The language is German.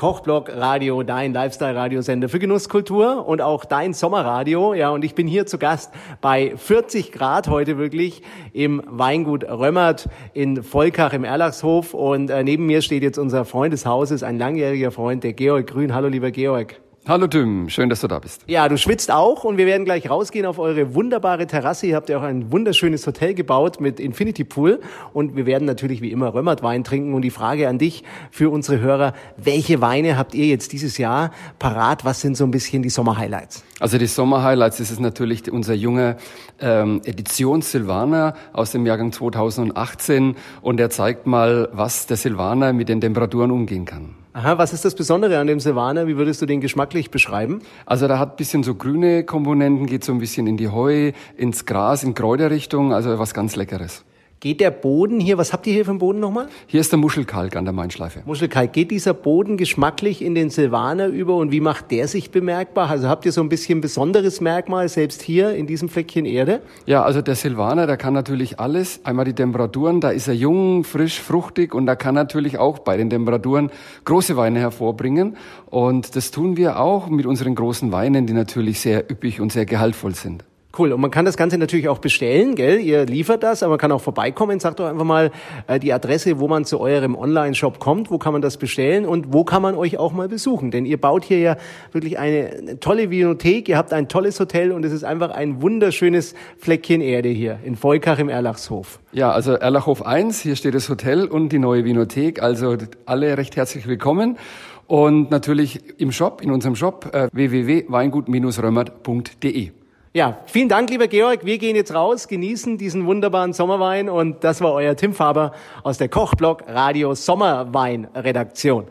Kochblog Radio, dein Lifestyle-Radiosender für Genusskultur und auch dein Sommerradio. Ja, und ich bin hier zu Gast bei 40 Grad heute wirklich im Weingut Römmert in Volkach im Erlachshof. Und äh, neben mir steht jetzt unser Freund des Hauses, ein langjähriger Freund, der Georg Grün. Hallo, lieber Georg. Hallo Tim, schön, dass du da bist. Ja, du schwitzt auch und wir werden gleich rausgehen auf eure wunderbare Terrasse. Ihr habt ja auch ein wunderschönes Hotel gebaut mit Infinity Pool und wir werden natürlich wie immer Römmertwein trinken. Und die Frage an dich für unsere Hörer, welche Weine habt ihr jetzt dieses Jahr parat? Was sind so ein bisschen die Sommerhighlights? Also die Sommerhighlights ist es natürlich unser junger ähm, Edition Silvaner aus dem Jahrgang 2018 und er zeigt mal, was der Silvaner mit den Temperaturen umgehen kann. Aha, was ist das Besondere an dem Silvaner? Wie würdest du den geschmacklich beschreiben? Also da hat bisschen so grüne Komponenten, geht so ein bisschen in die Heu, ins Gras, in Kräuterrichtung, also was ganz Leckeres. Geht der Boden hier, was habt ihr hier für einen Boden nochmal? Hier ist der Muschelkalk an der Mainschleife. Muschelkalk. Geht dieser Boden geschmacklich in den Silvaner über und wie macht der sich bemerkbar? Also habt ihr so ein bisschen besonderes Merkmal selbst hier in diesem Fleckchen Erde? Ja, also der Silvaner, der kann natürlich alles. Einmal die Temperaturen, da ist er jung, frisch, fruchtig und da kann natürlich auch bei den Temperaturen große Weine hervorbringen. Und das tun wir auch mit unseren großen Weinen, die natürlich sehr üppig und sehr gehaltvoll sind. Cool. Und man kann das Ganze natürlich auch bestellen, gell? Ihr liefert das, aber man kann auch vorbeikommen. Sagt doch einfach mal äh, die Adresse, wo man zu eurem Online-Shop kommt. Wo kann man das bestellen und wo kann man euch auch mal besuchen? Denn ihr baut hier ja wirklich eine tolle Vinothek. Ihr habt ein tolles Hotel und es ist einfach ein wunderschönes Fleckchen Erde hier in Volkach im Erlachshof. Ja, also Erlachhof 1, hier steht das Hotel und die neue Vinothek. Also alle recht herzlich willkommen. Und natürlich im Shop, in unserem Shop äh, www.weingut-römert.de. Ja, vielen Dank, lieber Georg. Wir gehen jetzt raus, genießen diesen wunderbaren Sommerwein und das war euer Tim Faber aus der Kochblock Radio Sommerwein Redaktion.